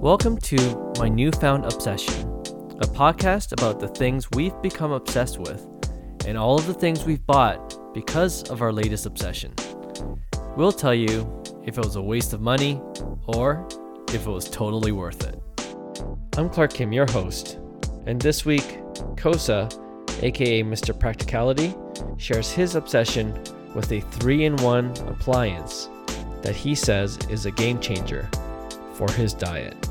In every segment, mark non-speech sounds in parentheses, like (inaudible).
Welcome to My Newfound Obsession, a podcast about the things we've become obsessed with and all of the things we've bought because of our latest obsession. We'll tell you if it was a waste of money or if it was totally worth it. I'm Clark Kim, your host, and this week, Kosa, aka Mr. Practicality, shares his obsession with a three in one appliance that he says is a game changer for his diet.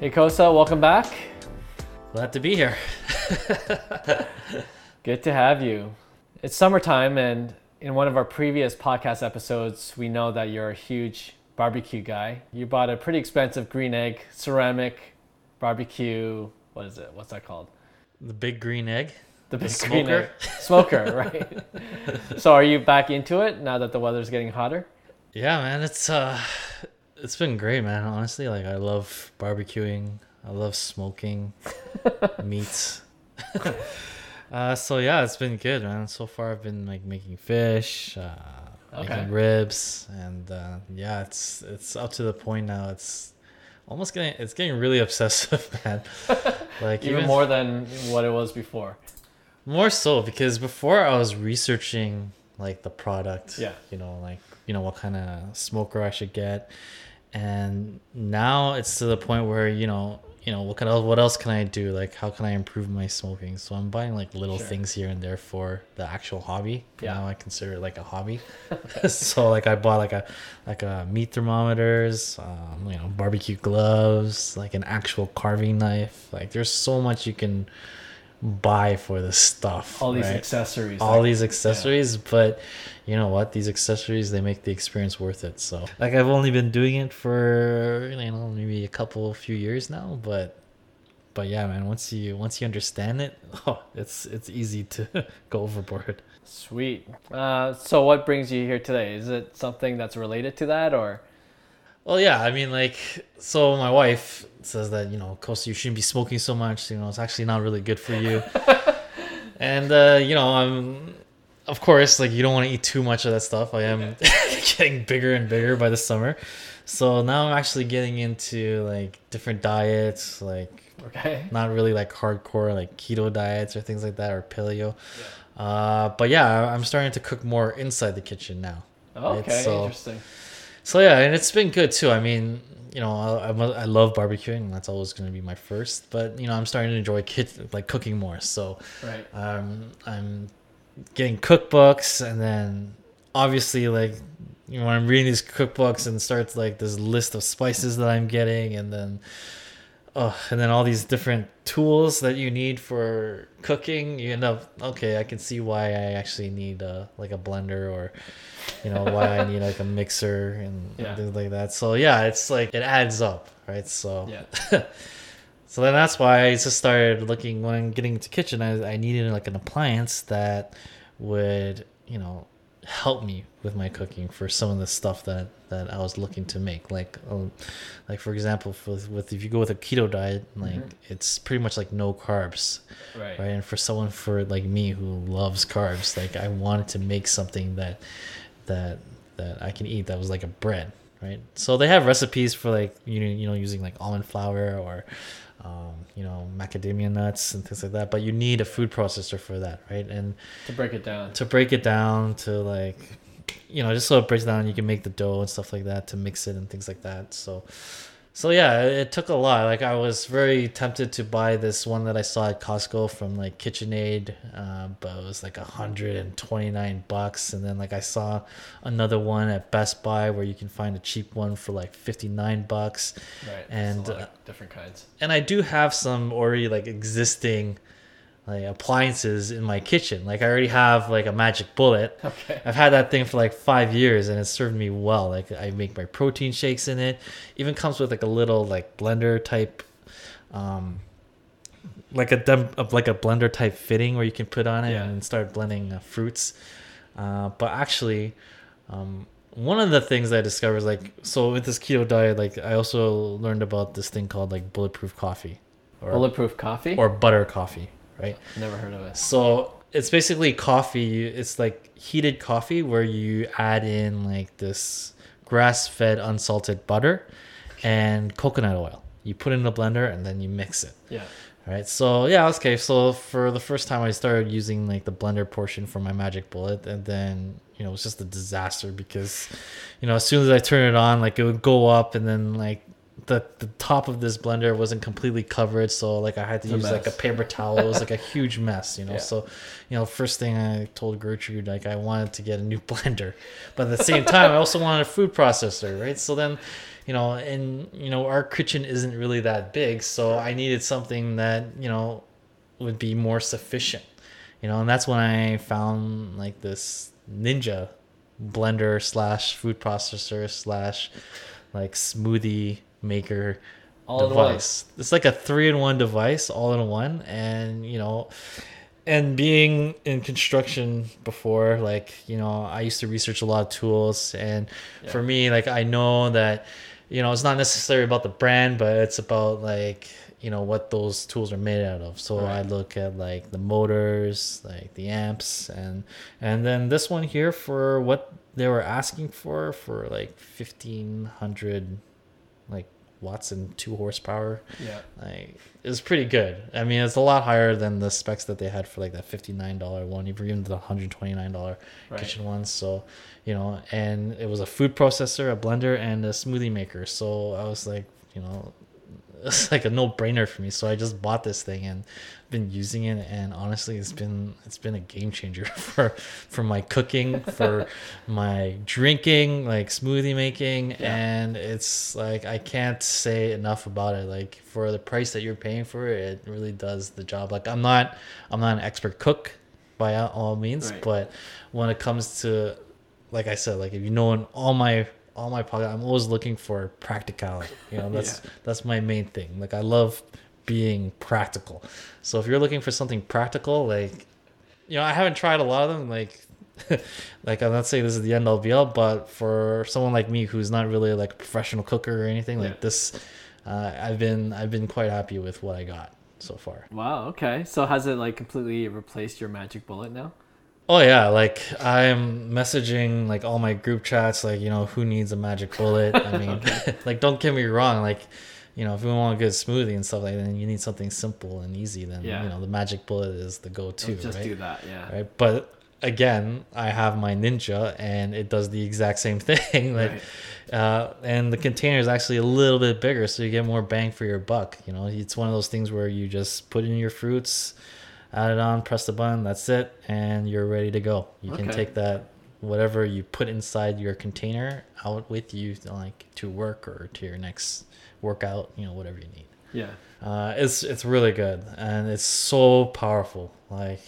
Hey Kosa, welcome back. Glad to be here. (laughs) Good to have you. It's summertime, and in one of our previous podcast episodes, we know that you're a huge barbecue guy. You bought a pretty expensive green egg ceramic barbecue. What is it? What's that called? The big green egg. The big The green smoker? egg. Smoker, (laughs) right? so, are you back into it now that the weather's getting hotter? Yeah, man, it's uh it's been great, man. Honestly, like I love barbecuing. I love smoking (laughs) meats. (laughs) uh so yeah, it's been good, man. So far I've been like making fish, uh Okay. making ribs and uh yeah, it's it's up to the point now it's almost getting it's getting really (laughs) obsessive, man. Like Even more than what it was before. More so because before I was researching like the product, Yeah. you know, like you know what kind of smoker I should get, and now it's to the point where you know, you know what kind of what else can I do? Like how can I improve my smoking? So I'm buying like little Sure. things here and there for the actual hobby. Yeah. Now I consider it like a hobby. (laughs) so like I bought like a like a meat thermometers, um, you know, barbecue gloves, like an actual carving knife. Like there's so much you can buy for this stuff. All these accessories. all like- these accessories but you know what these accessories they make the experience worth it so like i've only been doing it for you know maybe a couple few years now but but yeah man once you once you understand it (laughs) oh it's it's easy to (laughs) go overboard Sweet. Uh, so, what brings you here today? Is it something that's related to that, or well yeah i mean like so my wife says that you know Kosta, you shouldn't be smoking so much you know it's actually not really good for you (laughs) and uh you know i'm of course like you don't want to eat too much of that stuff i am (laughs) getting bigger and bigger by the summer so now i'm actually getting into like different diets like okay? not really like hardcore like keto diets or things like that or paleo uh but yeah i'm starting to cook more inside the kitchen now right? Okay, So- interesting. So yeah, and it's been good too. I mean, you know, I, I love barbecuing. That's always going to be my first. But you know, I'm starting to enjoy kit like cooking more. So Right. um, I'm getting cookbooks, and then obviously like you know when I'm reading these cookbooks and starts like this list of spices that I'm getting, and then oh, and then all these different tools that you need for cooking. You end up okay. I can see why I actually need uh, like a blender or you know why I need like a mixer and (laughs) Yeah. things like that. So yeah, it's like it adds up, right? So Yeah. (laughs) so then that's why I just started looking when getting into kitchen. I, I needed like an appliance that would you know help me with my cooking for some of the stuff that that I was looking to make. Like um, like for example, with, with if you go with a keto diet, like it's pretty much like no carbs Right. right and for someone for like me who loves carbs like i wanted to make something that that that i can eat that was like a bread right? So they have recipes for like you know, you know using like almond flour or um, you know macadamia nuts and things like that but you need a food processor for that right? And To break it down. to break it down to like you know just so it breaks down you can make the dough and stuff like that to mix it and things like that. So so yeah it, took a lot like i was very tempted to buy this one that i saw at costco from like kitchenaid uh, but it was like 129 bucks and then like i saw another one at best buy where you can find a cheap one for like 59 bucks Right. And, uh, different kinds. and I do have some already like existing like appliances in my kitchen. Like I already have like a magic bullet. (laughs) Okay. I've had that thing for like five years and it's served me well. Like I make my protein shakes in it. Even comes with like a little like blender type um like a like a blender type fitting where you can put on it Yeah. and start blending uh, fruits. Uh, but actually, um, one of the things I discovered is like so with this keto diet, like I also learned about this thing called like bulletproof coffee, or Bulletproof coffee. or butter coffee, right? Never heard of it. So it's basically coffee. It's like heated coffee where you add in like this grass-fed unsalted butter and coconut oil. You put it in a blender and then you mix it. Yeah. Right. So yeah, okay. So for the first time, I started using like the blender portion for my magic bullet, and then you know it was just a disaster because, you know, as soon as I turn it on, like it would go up, and then like the the top of this blender wasn't completely covered, so like I had to It's a use like a paper towel. It was like a (laughs) huge mess, you know. Yeah. So, you know, first thing I told Gertrude like I wanted to get a new (laughs) blender, but at the same time, I also wanted a food processor, right? So then you know, and you know, our kitchen isn't really that big, so I needed something that you know would be more sufficient, you know, and that's when I found like this Ninja blender slash food processor slash like smoothie maker All in device. It's like a three in one device, all in one, and you know, and being in construction before, like you know, I used to research a lot of tools, and Yeah. for me, like I know that you know it's not necessarily about the brand, but it's about like you know what those tools are made out of. So I look at like the motors, like the amps, and and then this one here for what they were asking for for like fifteen hundred watts and two horsepower Yeah. like it was pretty good i mean it's a lot higher than the specs that they had for like that $59 one even the $129 Right. kitchen one so you know and it was a food processor a blender and a smoothie maker so i was like you know it's like a no-brainer for me so i just bought this thing and been using it and honestly it's been it's been a game changer (laughs) for for my cooking for (laughs) my drinking like smoothie making Yeah. and it's like i can't say enough about it like for the price that you're paying for it it really does the job like i'm not i'm not an expert cook by all means Right. but when it comes to like i said like if you know in all my all my pocket i'm always looking for practicality you know (laughs) that's that's my main thing like i love being practical so if you're looking for something practical like you know i haven't tried a lot of them like (laughs) like i'm not saying this is the end all be all but for someone like me who's not really like a professional cooker or anything like Yeah. this uh, i've been i've been quite happy with what i got so far Wow. Okay. So has it like completely replaced your magic bullet now? Oh yeah, like I'm messaging like all my group chats, like you know who needs a magic bullet. I mean, (laughs) (laughs) like don't get me wrong, like you know if you want a good smoothie and stuff like that, then you need something simple and easy. Then Yeah. you know the magic bullet is the go-to, just right? do that. Yeah. Right, but again, I have my Ninja and it does the exact same (laughs) thing. like, uh, and the container is actually a little bit bigger, so you get more bang for your buck. You know, it's one of those things where you just put in your fruits, add it on, press the button, that's it, and you're ready to go. You can take that whatever you put inside your container out with you, like to work or to your next workout. You know, whatever you need. Yeah. Uh, it's it's really good and it's so powerful. Like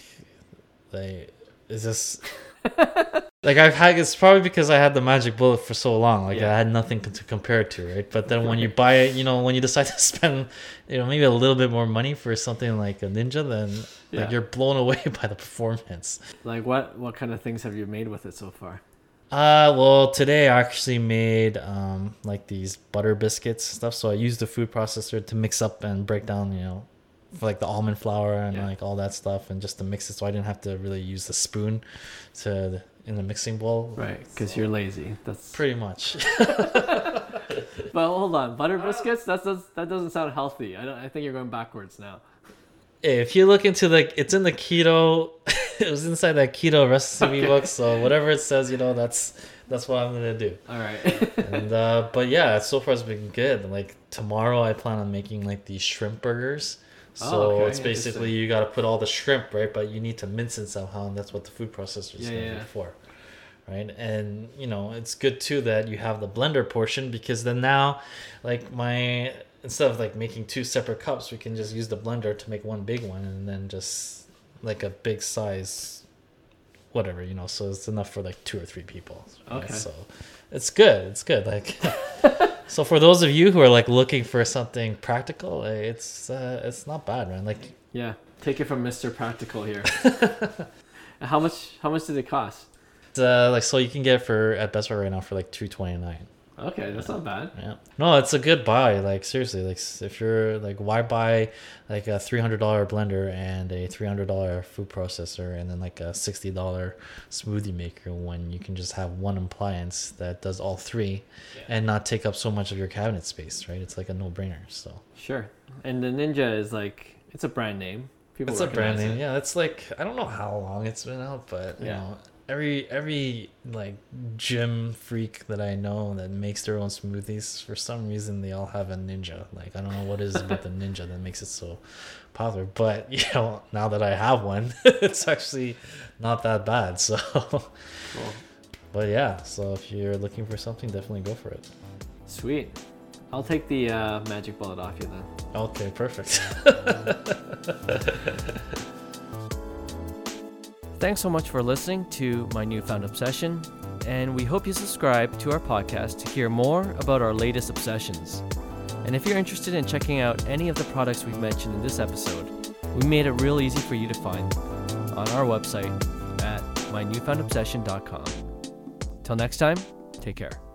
they it's just (laughs) like I've had it's probably because I had the magic bullet for so long. Like Yeah. I had nothing to compare it to, right? But then when you buy it, you know, when you decide to (laughs) spend, you know, maybe a little bit more money for something like a ninja, then Yeah. like you're blown (laughs) away by the performance. Like what? What kind of things have you made with it so far? Uh, well, today I actually made um like these butter biscuits and stuff. So I used the food processor to mix up and break down, you know, for like the almond flour and Yeah. like all that stuff, and just to mix it, so I didn't have to really use the spoon to in the mixing bowl. Right. Because you're lazy. That's. Pretty much. (laughs) But hold on, butter biscuits. That does that doesn't sound healthy. I don't. I think you're going backwards now. if you look into the, it's in the keto. (laughs) it was inside that keto recipe book, so whatever it says, you know, that's that's what I'm gonna do. All right. (laughs) and uh but yeah so far it's been good like tomorrow i plan on making like these shrimp burgers so Oh, okay. it's basically you got to put all the shrimp right but you need to mince it somehow and that's what the food processor is Yeah, going to yeah. for right and you know it's good too that you have the blender portion because then now like my instead of like making two separate cups we can just use the blender to make one big one and then just like a big size whatever you know so it's enough for like two or three people right? Okay. so it's good it's good like (laughs) (laughs) so for those of you who are like looking for something practical eh, it's uh, it's not bad man like yeah. Take it from Mr. Practical here. (laughs) (laughs) how much? How much did it cost? uh, like so you can get it for at Best Buy right now for like two twenty nine. Okay, that's not bad. Yeah. No, it's a good buy. Like seriously, like if you're like, why buy like a three hundred dollar blender and a three hundred dollar food processor and then like a sixty dollar smoothie maker when you can just have one appliance that does all three, and not take up so much of your cabinet space, right? It's like a no brainer. So Sure. And the Ninja is like it's a brand name. People it's a brand name. it. Yeah, it's like I don't know how long it's been out, but you Yeah. know. Every every like gym freak that I know that makes their own smoothies for some reason they all have a ninja. Like I don't know what it is (laughs) about the ninja that makes it so popular, but (laughs) you know now that I have one, (laughs) it's actually not that bad. So, Cool. but yeah, so if you're looking for something, definitely go for it. Sweet. I'll take the uh, magic bullet off you then. Okay, perfect. Thanks so much for listening to my newfound obsession, and we hope you subscribe to our podcast to hear more about our latest obsessions. And if you're interested in checking out any of the products we've mentioned in this episode, we made it real easy for you to find on our website at mynewfoundobsession.com. Till next time, take care.